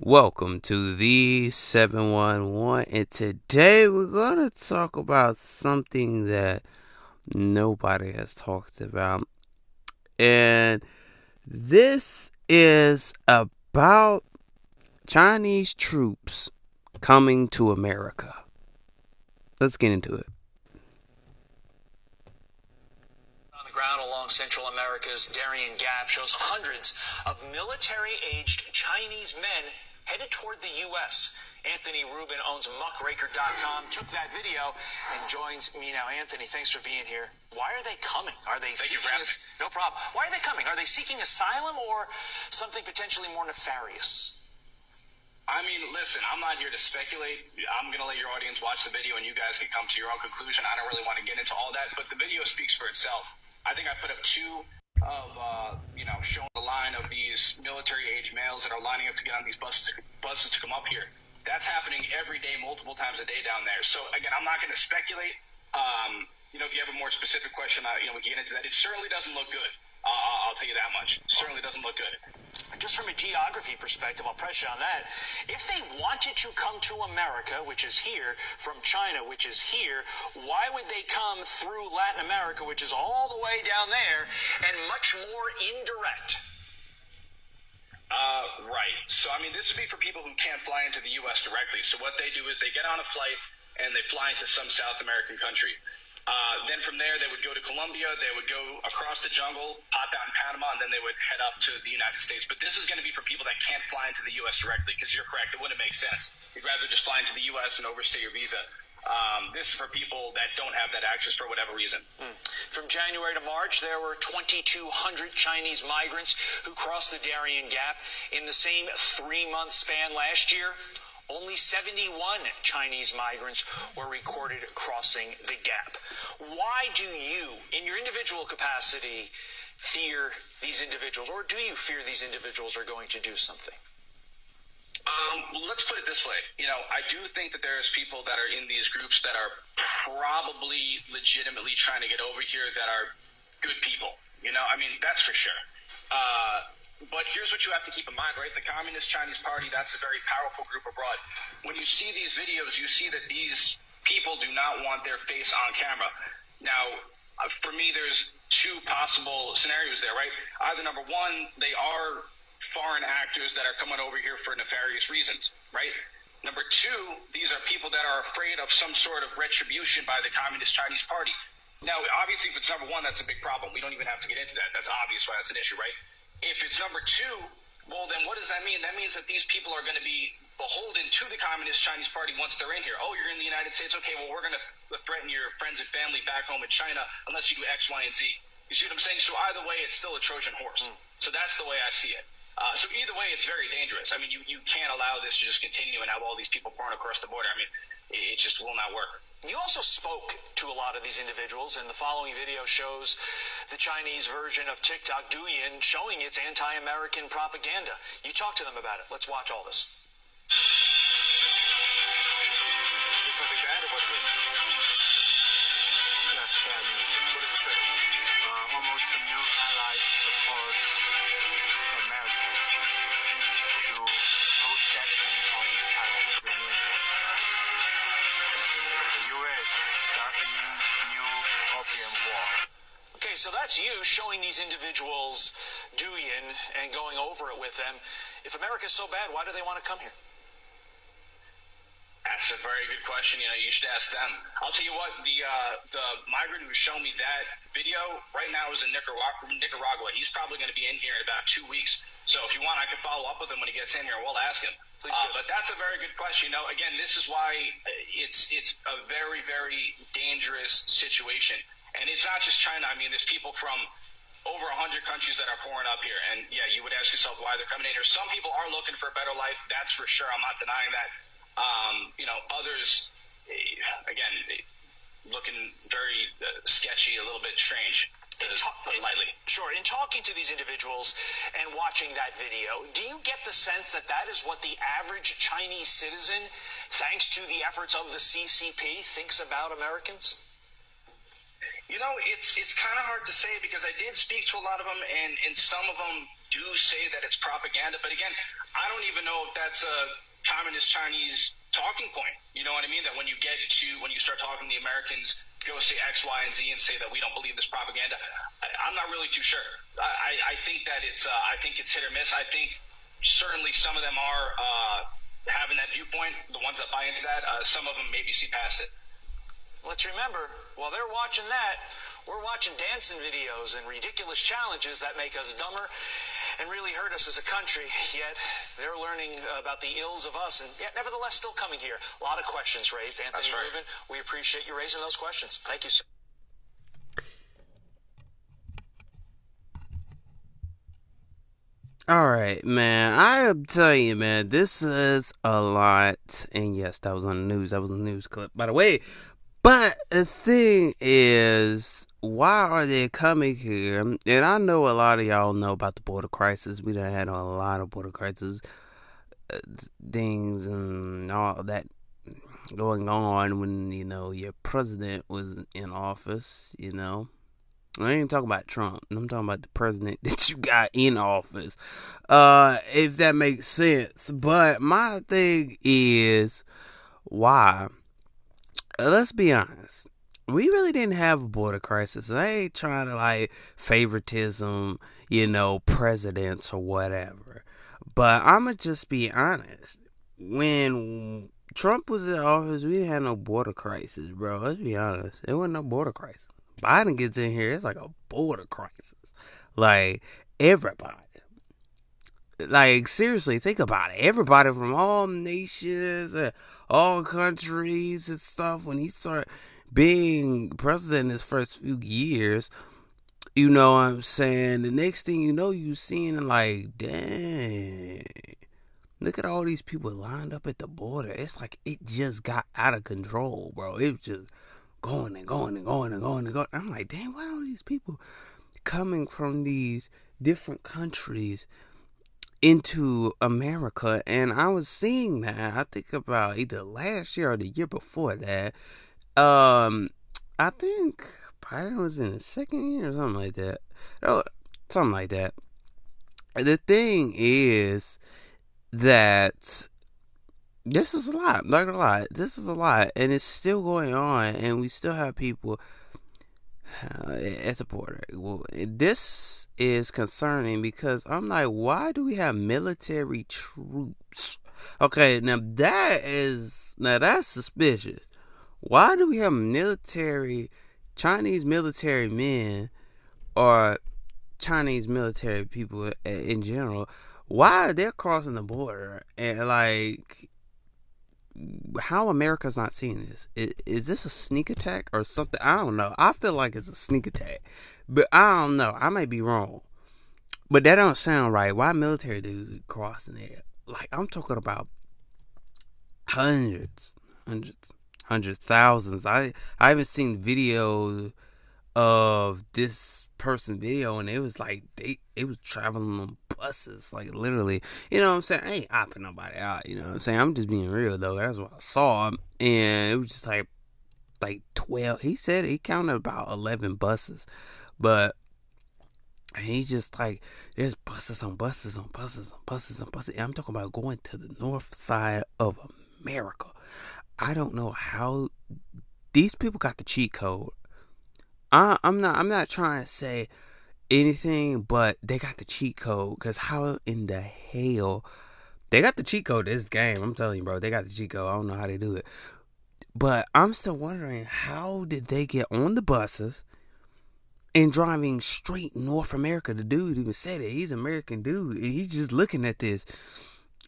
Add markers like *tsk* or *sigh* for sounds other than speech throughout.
Welcome to the 711, and today we're going to talk about something that nobody has talked about. And this is about Chinese troops coming to America. Let's get into it. On the ground along Central America's Darien Gap shows hundreds of military aged Chinese men headed toward the U.S. Anthony Rubin owns muckraker.com, took that video, and joins me now. Anthony, thanks for being here. Why are they coming? Are they Thank you seeking as- no problem. Why are they coming? Are they seeking asylum or something potentially more nefarious? I mean, listen, I'm not here to speculate. I'm going to let your audience watch the video and you guys can come to your own conclusion. I don't really want to get into all that, but the video speaks for itself. I think I put up two of, uh, you know, showing the line of these military age males that are lining up to get on these buses, buses to come up here. That's happening every day, multiple times a day down there. So, again, I'm not going to speculate. Um, you know, if you have a more specific question, uh, you know, we can get into that. It certainly doesn't look good. I'll I'll tell you that much. Certainly doesn't look good. Just from a geography perspective, I'll press you on that. If they wanted to come to America, which is here, from China, which is here, why would they come through Latin America, which is all the way down there, and much more indirect? Uh, right. So, I mean, this would be for people who can't fly into the U.S. directly. So, what they do is they get on a flight and they fly into some South American country. Uh, then from there, they would go to Colombia, they would go across the jungle, pop out in Panama, and then they would head up to the United States. But this is going to be for people that can't fly into the U.S. directly, because you're correct, it wouldn't make sense. You'd rather just fly into the U.S. and overstay your visa. Um, this is for people that don't have that access for whatever reason. From January to March, there were 2,200 Chinese migrants who crossed the Darien Gap. In the same three month span last year, only 71 Chinese migrants were recorded crossing the gap. Why do you, in your individual capacity, fear these individuals, or do you fear these individuals are going to do something? Um, let's put it this way. You know, I do think that there's people that are in these groups that are probably legitimately trying to get over here that are good people. You know, I mean, that's for sure. Uh, but here's what you have to keep in mind, right? The Communist Chinese Party, that's a very powerful group abroad. When you see these videos, you see that these people do not want their face on camera. Now, uh, for me, there's two possible scenarios there, right? Either number one, they are foreign actors that are coming over here for nefarious reasons, right? Number two, these are people that are afraid of some sort of retribution by the Communist Chinese Party. Now, obviously, if it's number one, that's a big problem. We don't even have to get into that. That's obvious why that's an issue, right? If it's number two, well, then what does that mean? That means that these people are going to be beholden to the Communist Chinese Party once they're in here. Oh, you're in the United States. Okay, well, we're going to threaten your friends and family back home in China unless you do X, Y, and Z. You see what I'm saying? So either way, it's still a Trojan horse. So that's the way I see it. Uh, so either way, it's very dangerous. I mean, you, you can't allow this to just continue and have all these people pouring across the border. I mean, it, it just will not work. You also spoke to a lot of these individuals, and the following video shows the Chinese version of TikTok Douyin showing its anti American propaganda. You talked to them about it. Let's watch all this. Is something bad or what is this? Yes, bad news. What does it say? Uh, almost no allies supports that's you showing these individuals Douyin and going over it with them. If America's so bad, why do they want to come here? That's a very good question. You know, you should ask them. I'll tell you what, the uh, the migrant who showed me that video right now is in Nicaragua. Nicaragua. He's probably going to be in here in about two weeks. So if you want, I can follow up with him when he gets in here. We'll ask him. Please Uh, do. but that's a very good question. You know, again, this is why uh, it's it's a very very dangerous situation, and it's not just China. I mean, there's people from over 100 countries that are pouring up here. And yeah, you would ask yourself why they're coming in here. Some people are looking for a better life. That's for sure. I'm not denying that. Um, you know, others, eh, again, looking very uh, sketchy, a little bit strange, In ta- lightly. Sure. In talking to these individuals and watching that video, do you get the sense that that is what the average Chinese citizen, thanks to the efforts of the CCP, thinks about Americans? Know, it's it's kind of hard to say because I did speak to a lot of them, and and some of them do say that it's propaganda. But again, I don't even know if that's a communist Chinese talking point. You know what I mean? That when you get to when you start talking to the Americans, go say X, Y, and Z and say that we don't believe this propaganda. I, I'm not really too sure. I, I think that it's uh, I think it's hit or miss. I think certainly some of them are uh, having that viewpoint. The ones that buy into that, uh, some of them maybe see past it. Let's remember, while they're watching that, we're watching dancing videos and ridiculous challenges that make us dumber and really hurt us as a country. Yet they're learning about the ills of us, and yet nevertheless still coming here. A lot of questions raised. Anthony That's right. Rubin, we appreciate you raising those questions. Thank you, sir. All right, man. I'm telling you, man, this is a lot. And yes, that was on the news. That was a news clip, by the way. But the thing is, why are they coming here? And I know a lot of y'all know about the border crisis. We done had a lot of border crisis uh, things and all that going on when you know your president was in office. You know. I ain't talking about Trump. I'm talking about the president *laughs* that you got in office. Uh, if that makes sense. But my thing is, why? Uh, let's be honest. We really didn't have a border crisis. I ain't trying to like favoritism, you know, presidents or whatever. But I'ma just be honest. When Trump was in office, we have no border crisis, bro. Let's be honest. There wasn't no border crisis. Biden gets in here, it's like a border crisis. Like everybody. Like seriously, think about it. Everybody from all nations, uh, all countries and stuff. When he started being president his first few years, you know what I'm saying. The next thing you know, you seeing like, dang, look at all these people lined up at the border. It's like it just got out of control, bro. It was just going and going and going and going and going. I'm like, damn, why are these people coming from these different countries into America? And I was seeing that. I think about either last year or the year before that. Um, I think Biden was in the second year or something like that. Oh, something like that. The thing is that this is a lot. Not gonna lie, this is a lot, and it's still going on, and we still have people uh, at the border. Well, this is concerning because I'm like, why do we have military troops? Okay, now that is now that's suspicious. Why do we have military Chinese military men or Chinese military people in general? Why are they crossing the border and like how America's not seeing this? Is, is, this a sneak attack or something? I don't know. I feel like it's a sneak attack, but I don't know. I might be wrong, but that don't sound right. Why military dudes crossing there? Like I'm talking about hundreds, hundreds, hundreds, thousands. I I haven't seen video of this person video and it was like they it was traveling on buses like literally. You know what i'm saying? I ain't opping nobody out you know what i'm saying? I'm just being real though. That's what i saw. And it was just like like 12 he said he counted about 11 buses. But and just like there's buses on buses on buses on buses on buses. And i'm talking about going to the north side of america. I don't know how these people got the cheat code I, I'm not. I'm not trying to say anything, but they got the cheat code. Cause how in the hell they got the cheat code? This game, I'm telling you, bro, they got the cheat code. I don't know how they do it, but I'm still wondering how did they get on the buses and driving straight North America? The dude even said it. He's an American dude, and he's just looking at this.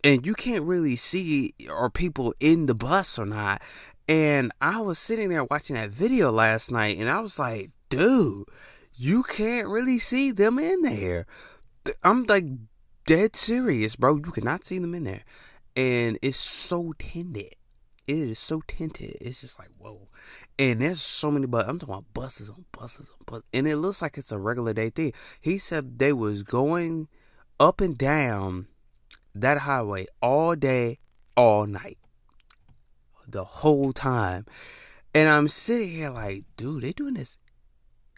And you can't really see are people in the bus or not. And I was sitting there watching that video last night, and I was like, dude, you can't really see them in there. I'm like dead serious, bro. You cannot see them in there. And it's so tinted. It is so tinted. It's just like, whoa. And there's so many buses. I'm talking about buses on buses on buses. And it looks like it's a regular day thing. He said they was going up and down that highway all day, all night the whole time. And I'm sitting here like, dude, they're doing this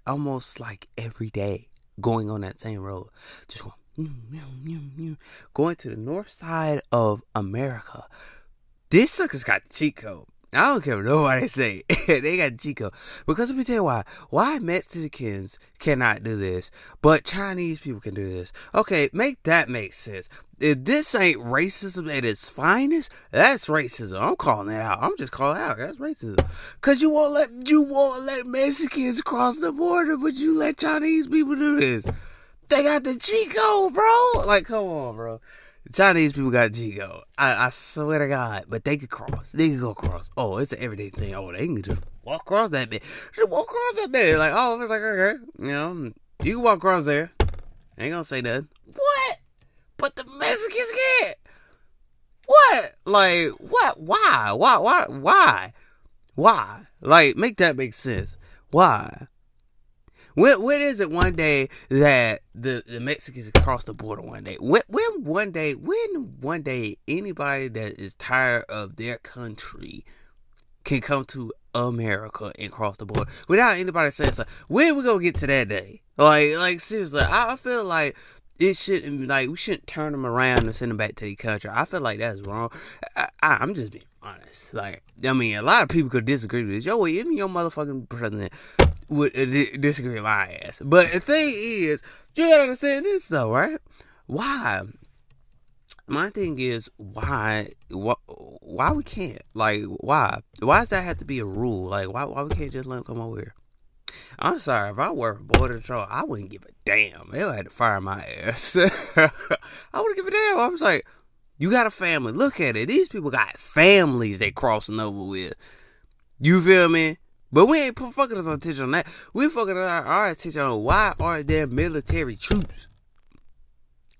almost like every day, going on that same road. Just going, going to the north side of America. This sucker's got the cheat code. I don't care nobody say. *laughs* they got Chico. Because let me tell you why. Why Mexicans cannot do this, but Chinese people can do this. Okay, make that make sense. If this ain't racism at its finest, that's racism. I'm calling that out. I'm just calling out. That's racism. Cause you won't let you won't let Mexicans cross the border, but you let Chinese people do this. They got the Chico, bro. Like, come on, bro. Chinese people got Chico. I, I swear to God, but they could cross. They could go cross. Oh, it's an everyday thing. Oh, they can just walk across that bit. Just walk across that bit. Like, oh, it's like okay, you know, you can walk across there. Ain't gonna say nothing. What? But the Mexicans can't. What? Like, what? Why? Why? Why? Why? Why? Like, make that make sense. Why? When, when is it one day that the, the Mexicans cross the border one day? When, when one day, when one day anybody that is tired of their country can come to America and cross the border without anybody saying so? When we gonna get to that day? Like, like seriously, I, I feel like it shouldn't like we shouldn't turn them around and send them back to the country. I feel like that's wrong. I, am just being honest. Like, I mean, a lot of people could disagree with this. Yo, even your motherfucking president would uh, disagree my ass. But the thing is, you gotta understand this though, right? Why? My thing is why why why we can't like why why does that have to be a rule like why why we can't just let them come over here? I'm sorry if I for border patrol, I wouldn't give a damn. They would have to fire my ass. *laughs* I wouldn't give a damn. I was like, you got a family. Look at it. These people got families they crossing over with. You feel me? But we ain't focusing our attention on that. We focusing our, our attention on why are there military troops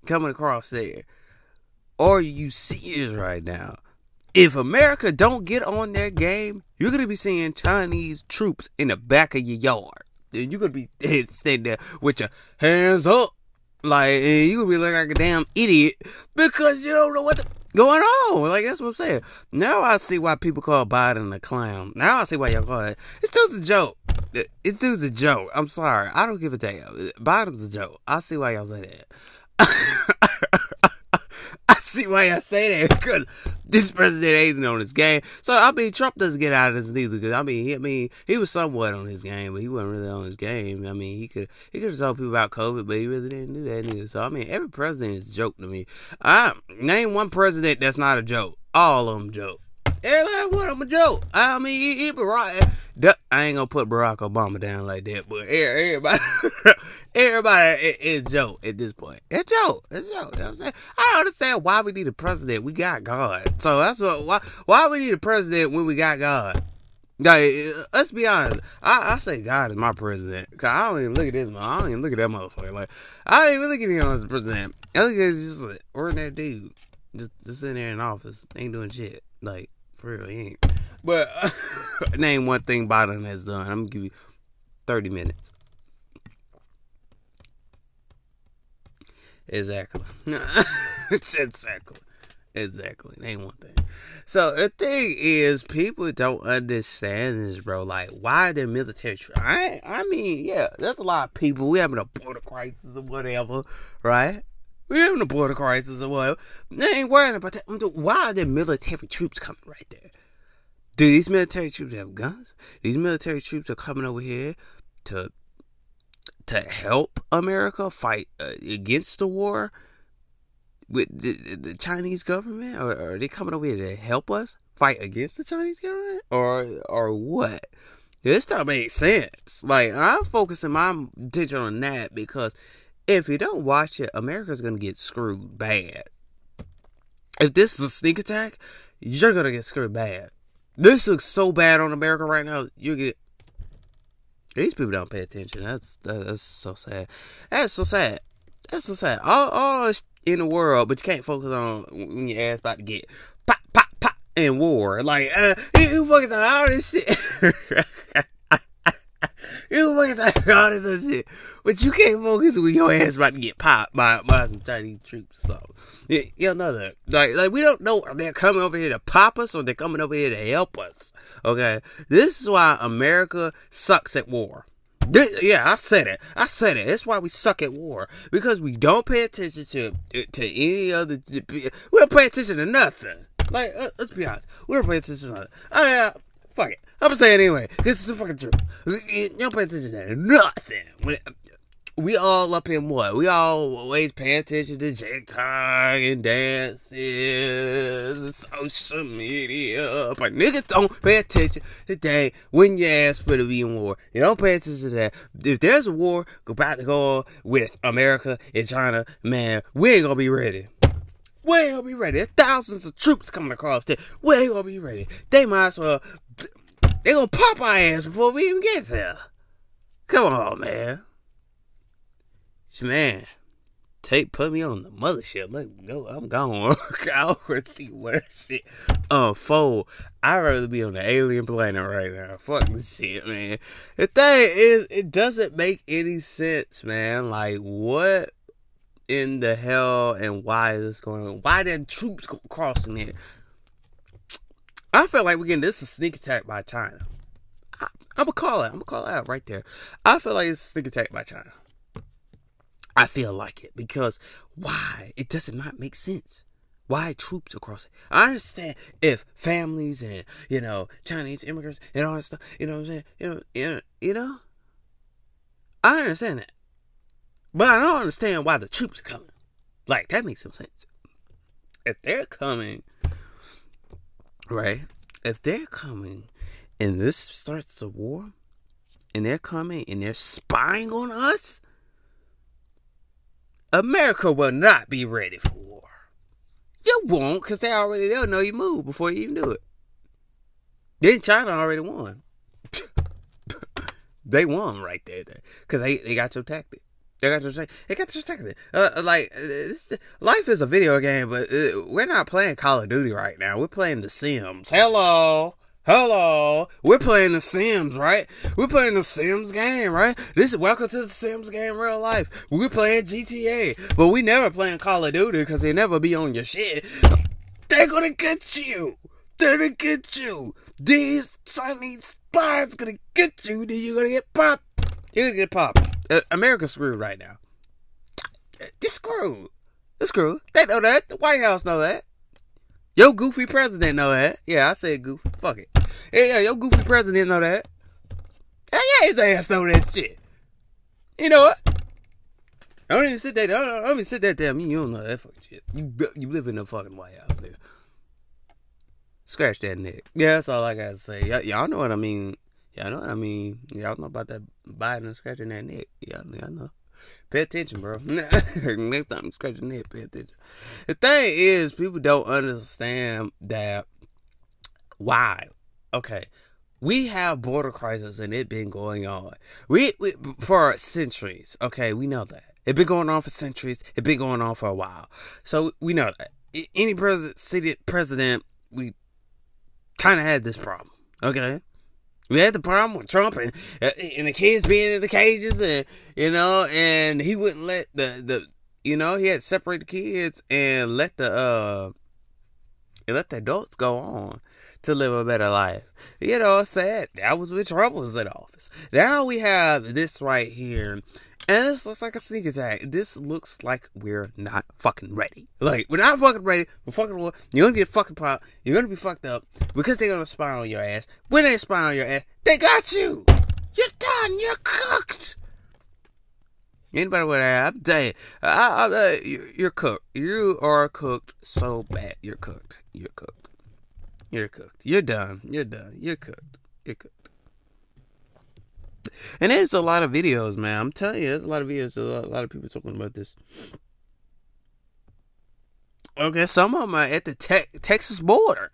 coming across there? Are you serious right now? If America don't get on their game, you're gonna be seeing Chinese troops in the back of your yard. And you're gonna be *laughs* standing there with your hands up. Like, you gonna be looking like a damn idiot because you don't know what the going on. Like that's what I'm saying. Now I see why people call Biden a clown. Now I see why y'all call it. It's still a joke. It's still a joke. I'm sorry. I don't give a damn. Biden's a joke. I see why y'all say that. *laughs* See why I say that *laughs* because this president ain't on his game. So I mean, Trump doesn't get out of this neither. Because I mean, he, I mean, he was somewhat on his game, but he wasn't really on his game. I mean, he could he could have told people about COVID, but he really didn't do that either. So I mean, every president is a joke to me. I name one president that's not a joke. All of them joke. Every last one of them a joke. I mean, he, he Barack. I ain't gonna put Barack Obama down like that, but everybody, *laughs* everybody is joke at this point. It's joke. It's joke. You know I'm saying? I don't understand why we need a president. We got God. So that's what. Why? Why we need a president when we got God? Like, uh, let's be honest. I, I say God is my president. Cause I don't even look at this. I don't even look at that motherfucker. Like, I don't even look at him as a president. I look at him just an ordinary dude, just just sitting there in office, ain't doing shit. Like, for real, ain't. But *laughs* name one thing Biden has done. I'm gonna give you 30 minutes. Exactly. *laughs* exactly. Exactly. Name one thing. So the thing is, people don't understand this, bro. Like, why there military? I, I mean, yeah, there's a lot of people. We having a border crisis or whatever, right? We're having a border crisis or whatever. They ain't worrying about that. Why are there military troops coming right there? Do these military troops have guns? These military troops are coming over here to to help America fight uh, against the war with the, the Chinese government, or, or, are they coming over here to help us fight against the Chinese government, or or what? This don't make sense. Like I'm focusing my attention on that because if you don't watch it, America's gonna get screwed bad. If this is a sneak attack, you're gonna get screwed bad. This looks so bad on America right now. You get these people don't pay attention. That's that's so sad. That's so sad. That's so sad. All all in the world, but you can't focus on when your ass about to get pop pop pop in war. Like uh, you on all this shit. *laughs* all this *laughs* shit, but you can't focus when your ass about to get popped by by some Chinese troops or something. You, you know that. Like, like we don't know if they're coming over here to pop us or they're coming over here to help us. Okay, this is why America sucks at war. Th- Yeah, I said it. I said it. That's why we suck at war because we don't pay attention to to any other. We don't pay attention to nothing. Like, uh, let's be honest, we don't pay attention to nothing. Oh yeah, fuck it. I'm gonna say it anyway. This is the fucking truth. Don't pay attention to nothing. We all up in what? We all always pay attention to TikTok and dances, social media, but niggas don't pay attention to that when you ask for to be in war. You don't pay attention to that. If there's a war about to go on with America and China, man, we ain't gonna be ready. We gonna be ready. Thousands of troops coming across there. We gonna be ready. They might as well. They gonna pop our ass before we even get there. Come on, man. Man, take put me on the mothership. Let me go. I'm gone. *laughs* I already see where shit unfold. I'd rather be on the alien planet right now. Fuck this shit, man. The thing is, it doesn't make any sense, man. Like, what in the hell and why is this going on? Why did troops go crossing it? I feel like we're getting this is a sneak attack by China. I, I'm gonna call it. I'm gonna call it out right there. I feel like it's a sneak attack by China. I feel like it because why? It does not make sense. Why troops across it? I understand if families and you know Chinese immigrants and all that stuff. You know what I'm saying? You know, you know. I understand that, but I don't understand why the troops are coming. Like that makes some sense. If they're coming, right? If they're coming, and this starts the war, and they're coming and they're spying on us. America will not be ready for war. You won't, because they already they'll know you move before you even do it. Then China already won. *laughs* they won right there, because they, they got your tactic. They got your they got your tactic. Uh, like uh, life is a video game, but uh, we're not playing Call of Duty right now. We're playing The Sims. Hello. Hello, we're playing The Sims, right? We're playing The Sims game, right? This is welcome to The Sims game, real life. We're playing GTA, but we never playing Call of Duty because they never be on your shit. They're gonna get you. They're gonna get you. These Chinese spies gonna get you. Then you're gonna get popped. You're gonna get popped. Uh, America's screwed right now. They're screwed. They're screwed. They know that. The White House know that. Your goofy president know that. Yeah, I said goofy. Fuck it. Yeah, yeah, your goofy president know that. Hell yeah, his ass know that shit. You know what? I don't even sit there. Don't, don't even sit. Tell me you don't know that fucking shit. You you live in the fucking White House there. Scratch that neck. Yeah, that's all I gotta say. Y- y'all know what I mean. Y'all know what I mean. Y'all know about that biting and scratching that neck. Y'all, y'all know. Pay attention, bro. *laughs* Next time you scratch your neck, pay attention. The thing is, people don't understand that why. Okay, we have border crisis and it been going on. We, we for centuries. Okay, we know that it been going on for centuries. It been going on for a while. So we know that any president, seated president, we kind of had this problem. Okay. We had the problem with Trump and and the kids being in the cages and you know and he wouldn't let the the you know he had to separate the kids and let the uh and let the adults go on to live a better life. You know, sad. That was when Trump was in office. Now we have this right here. And this looks like a sneak attack. This looks like we're not fucking ready. Like, we're not fucking ready. We're fucking You're gonna get fucking popped. You're gonna be fucked up because they're gonna spy on your ass. When they spy on your ass, they got you. You're done. You're cooked. Anybody with that? I'm you, I, I, uh, you're cooked. You are cooked so bad. You're cooked. You're cooked. You're cooked. You're done. You're done. You're cooked. You're cooked. And there's a lot of videos, man. I'm telling you, there's a lot of videos. A lot, a lot of people talking about this. Okay, some of them are at the te- Texas border.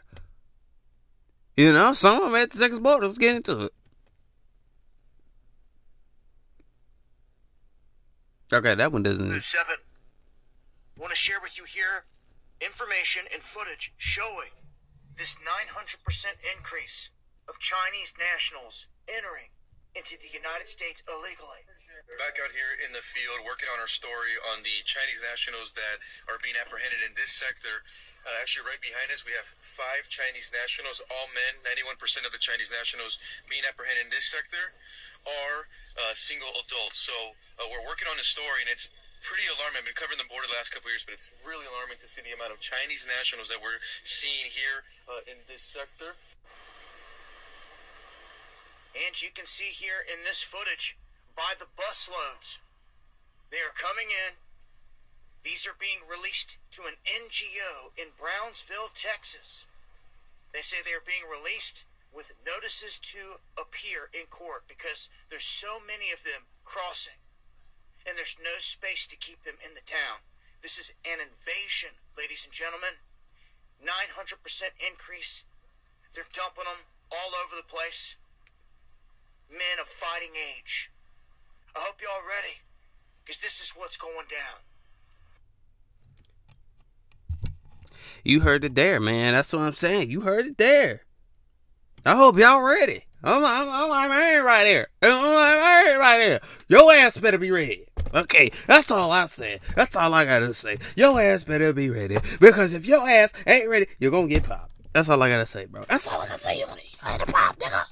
You know, some of them at the Texas border. Let's get into it. Okay, that one doesn't. 7. want to share with you here information and footage showing this 900% increase of Chinese nationals entering into the United States illegally. Back out here in the field, working on our story on the Chinese nationals that are being apprehended in this sector. Uh, actually, right behind us, we have five Chinese nationals, all men. 91% of the Chinese nationals being apprehended in this sector are uh, single adults. So uh, we're working on the story, and it's pretty alarming. I've been covering the border the last couple of years, but it's really alarming to see the amount of Chinese nationals that we're seeing here uh, in this sector. And you can see here in this footage by the busloads. They are coming in. These are being released to an NGO in Brownsville, Texas. They say they are being released with notices to appear in court because there's so many of them crossing and there's no space to keep them in the town. This is an invasion, ladies and gentlemen. 900% increase. They're dumping them all over the place. Men of fighting age. I hope y'all ready because this is what's going down. You heard it there, man. That's what I'm saying. You heard it there. I hope y'all ready. I'm, I'm, I'm man, right there. I'm man, right there. Your ass better be ready. Okay, that's all I said. That's all I gotta say. Your ass better be ready. Because if your ass ain't ready, you're gonna get popped. That's all I gotta say, bro. That's all I gotta say. You're gonna popped, nigga.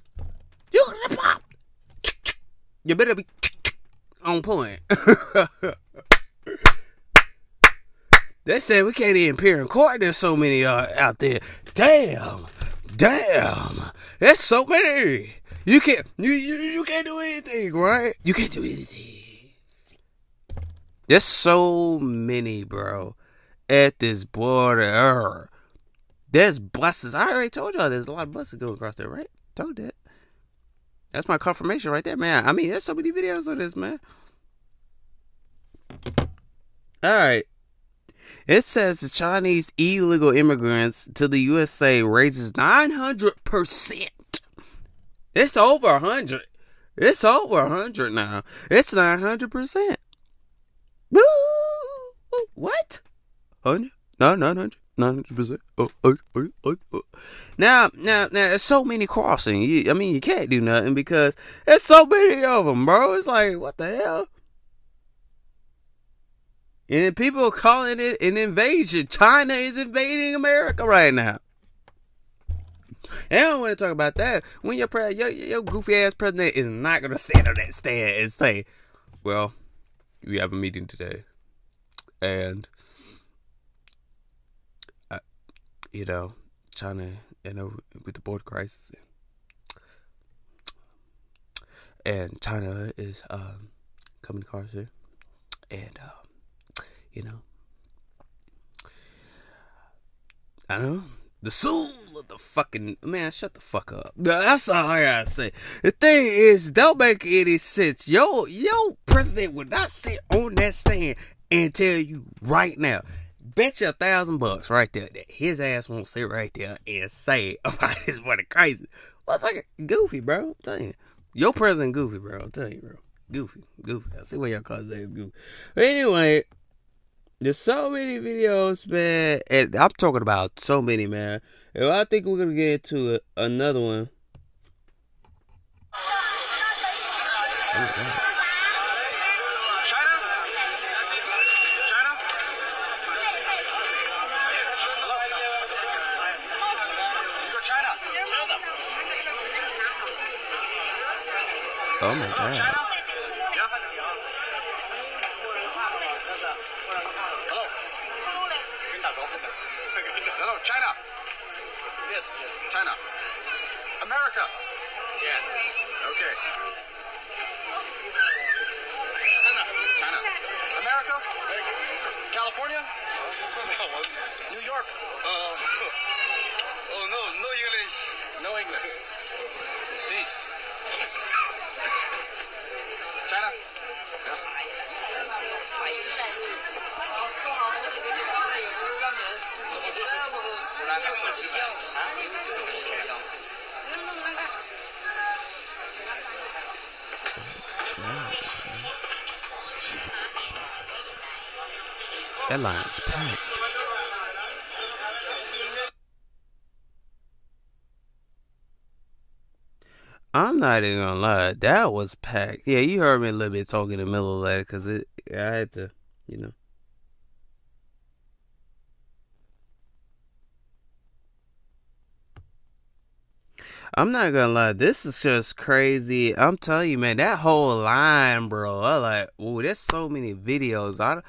You're gonna popped. You better be *tsk* on point. *laughs* They said we can't even appear in court. There's so many uh, out there. Damn, damn. There's so many. You can't. You, you you can't do anything, right? You can't do anything. There's so many, bro, at this border. There's buses. I already told y'all there's a lot of buses going across there, right? Told that. That's my confirmation right there, man. I mean, there's so many videos of this, man. All right. It says the Chinese illegal immigrants to the USA raises 900%. It's over 100. It's over 100 now. It's 900%. Woo! What? 100? No, 900. 900%. Oh, oh, oh, oh, oh. Now, now, now, there's so many crossing. You, I mean, you can't do nothing because there's so many of them, bro. It's like, what the hell? And people are calling it an invasion. China is invading America right now. And I don't want to talk about that. When your, pre- your, your goofy ass president is not going to stand on that stand and say, well, we have a meeting today. And, uh, you know, China, you know, with the border crisis. And China is um, coming to cars here. And, um, you know. I know. The soul of the fucking man, shut the fuck up. That's all I gotta say. The thing is, don't make any sense. Yo, yo, president would not sit on that stand and tell you right now. Bet you a thousand bucks right there that his ass won't sit right there and say *laughs* about this what crazy. Motherfucker, goofy, bro. I'm telling you. Your president goofy, bro. I'm telling you, bro. Goofy, goofy. I see why y'all call his name goofy. But anyway, there's so many videos, man, and I'm talking about so many, man. And I think we're gonna get a, another one. Oh, Oh my God. China? Hello? Hello, China? Yes. China. America? Yes. Okay. China. America? California? *laughs* New York? Uh, Alliance Pact. I'm not even gonna lie, that was packed. Yeah, you heard me a little bit talking in the middle of that because it, I had to, you know. I'm not gonna lie, this is just crazy. I'm telling you, man, that whole line, bro. I like, ooh, there's so many videos. I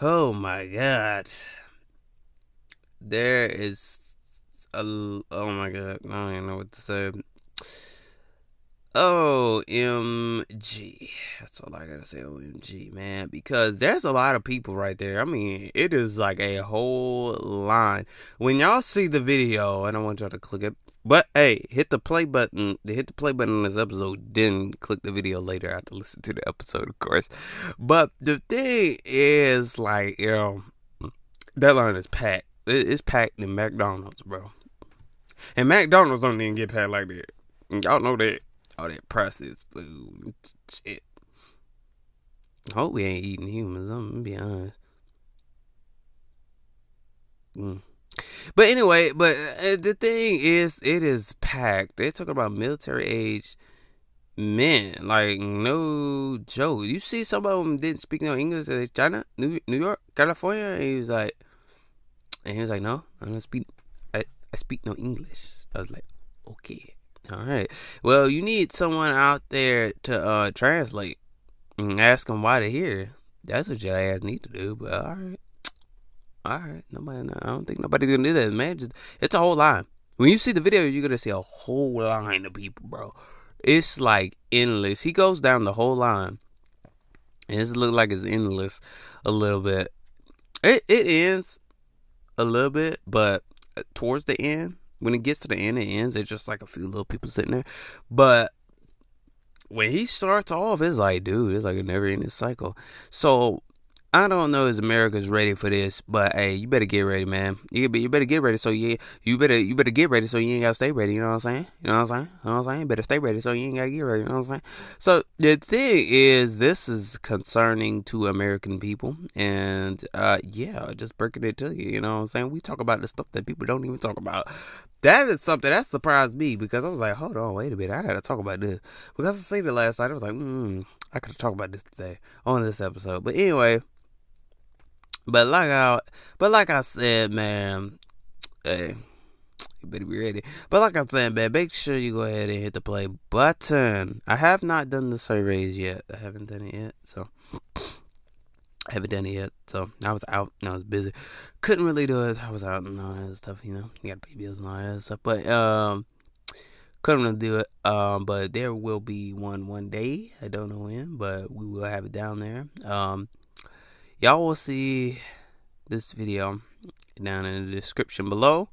oh my god, there is a, oh my god, I don't even know what to say. OMG. That's all I gotta say, OMG, man. Because there's a lot of people right there. I mean, it is like a whole line. When y'all see the video, and I want y'all to click it, but hey, hit the play button. Hit the play button on this episode, then click the video later after listen to the episode, of course. But the thing is, like, you know, that line is packed. It's packed in McDonald's, bro. And McDonald's don't even get packed like that. Y'all know that all that processed food shit. I hope we ain't eating humans. I'm gonna be honest. Mm. But anyway, but uh, the thing is, it is packed. They're talking about military age men. Like, no joke. You see, some of them didn't speak no English. in China, New, New York, California. And he was like, and he was like, no, I don't speak. I, I speak no English. I was like, okay. All right. Well, you need someone out there to uh, translate and ask them why they're here. That's what your ass need to do. But all right, all right. Nobody. I don't think nobody's gonna do that, man. Just it's a whole line. When you see the video, you're gonna see a whole line of people, bro. It's like endless. He goes down the whole line, and it looks like it's endless a little bit. It it ends a little bit, but uh, towards the end, when it gets to the end, it ends. It's just like a few little people sitting there. But when he starts off, it's like, dude, it's like a never ending cycle. So I don't know if America's ready for this, but hey, you better get ready, man. You better, you better get ready. So you you better you better get ready so you ain't gotta stay ready. You know what I'm saying? You know what I'm saying? You know what I'm saying? Better stay ready so you ain't gotta get ready. You know what I'm saying? So the thing is, this is concerning to American people, and uh, yeah, just breaking it to you. You know what I'm saying? We talk about the stuff that people don't even talk about. That is something that surprised me because I was like, hold on, wait a minute, I gotta talk about this because I seen it last night. I was like, hmm, I gotta talk about this today on this episode. But anyway. But like I, but like I said, man, hey, you better be ready. But like I said, man, make sure you go ahead and hit the play button. I have not done the surveys yet. I haven't done it yet, so I haven't done it yet. So I was out and I was busy. Couldn't really do it. I was out and all that stuff, you know. You got to pay bills and all that stuff. But um, couldn't really do it. Um, but there will be one one day. I don't know when, but we will have it down there. Um y'all will see this video down in the description below.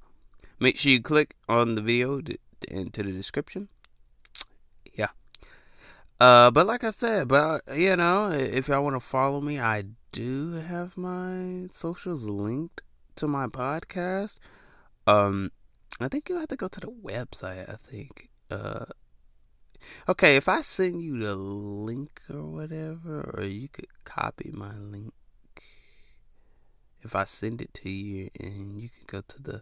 Make sure you click on the video to, into the description. Yeah. Uh, but like I said, but you know, if y'all want to follow me, I do have my socials linked to my podcast. Um, I think you have to go to the website. I think. Uh, okay, if I send you the link or whatever, or you could copy my link if I send it to you and you can go to the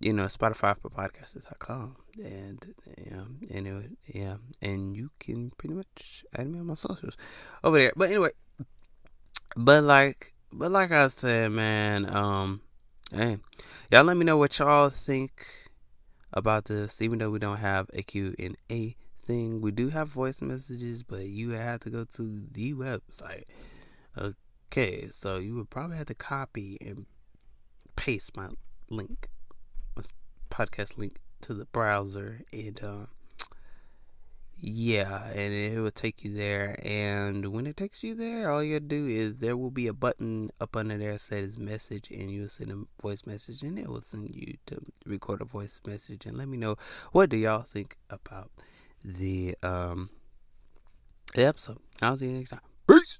you know Spotify for podcasters.com and yeah and it, yeah and you can pretty much add me on my socials over there. But anyway but like but like I said man um hey y'all let me know what y'all think about this even though we don't have a Q&A thing. We do have voice messages but you have to go to the website okay Okay, so you would probably have to copy and paste my link, my podcast link to the browser, and uh, yeah, and it will take you there. And when it takes you there, all you gotta do is there will be a button up under there that says message, and you'll send a voice message, and it will send you to record a voice message and let me know what do y'all think about the um the episode. I'll see you next time. Peace.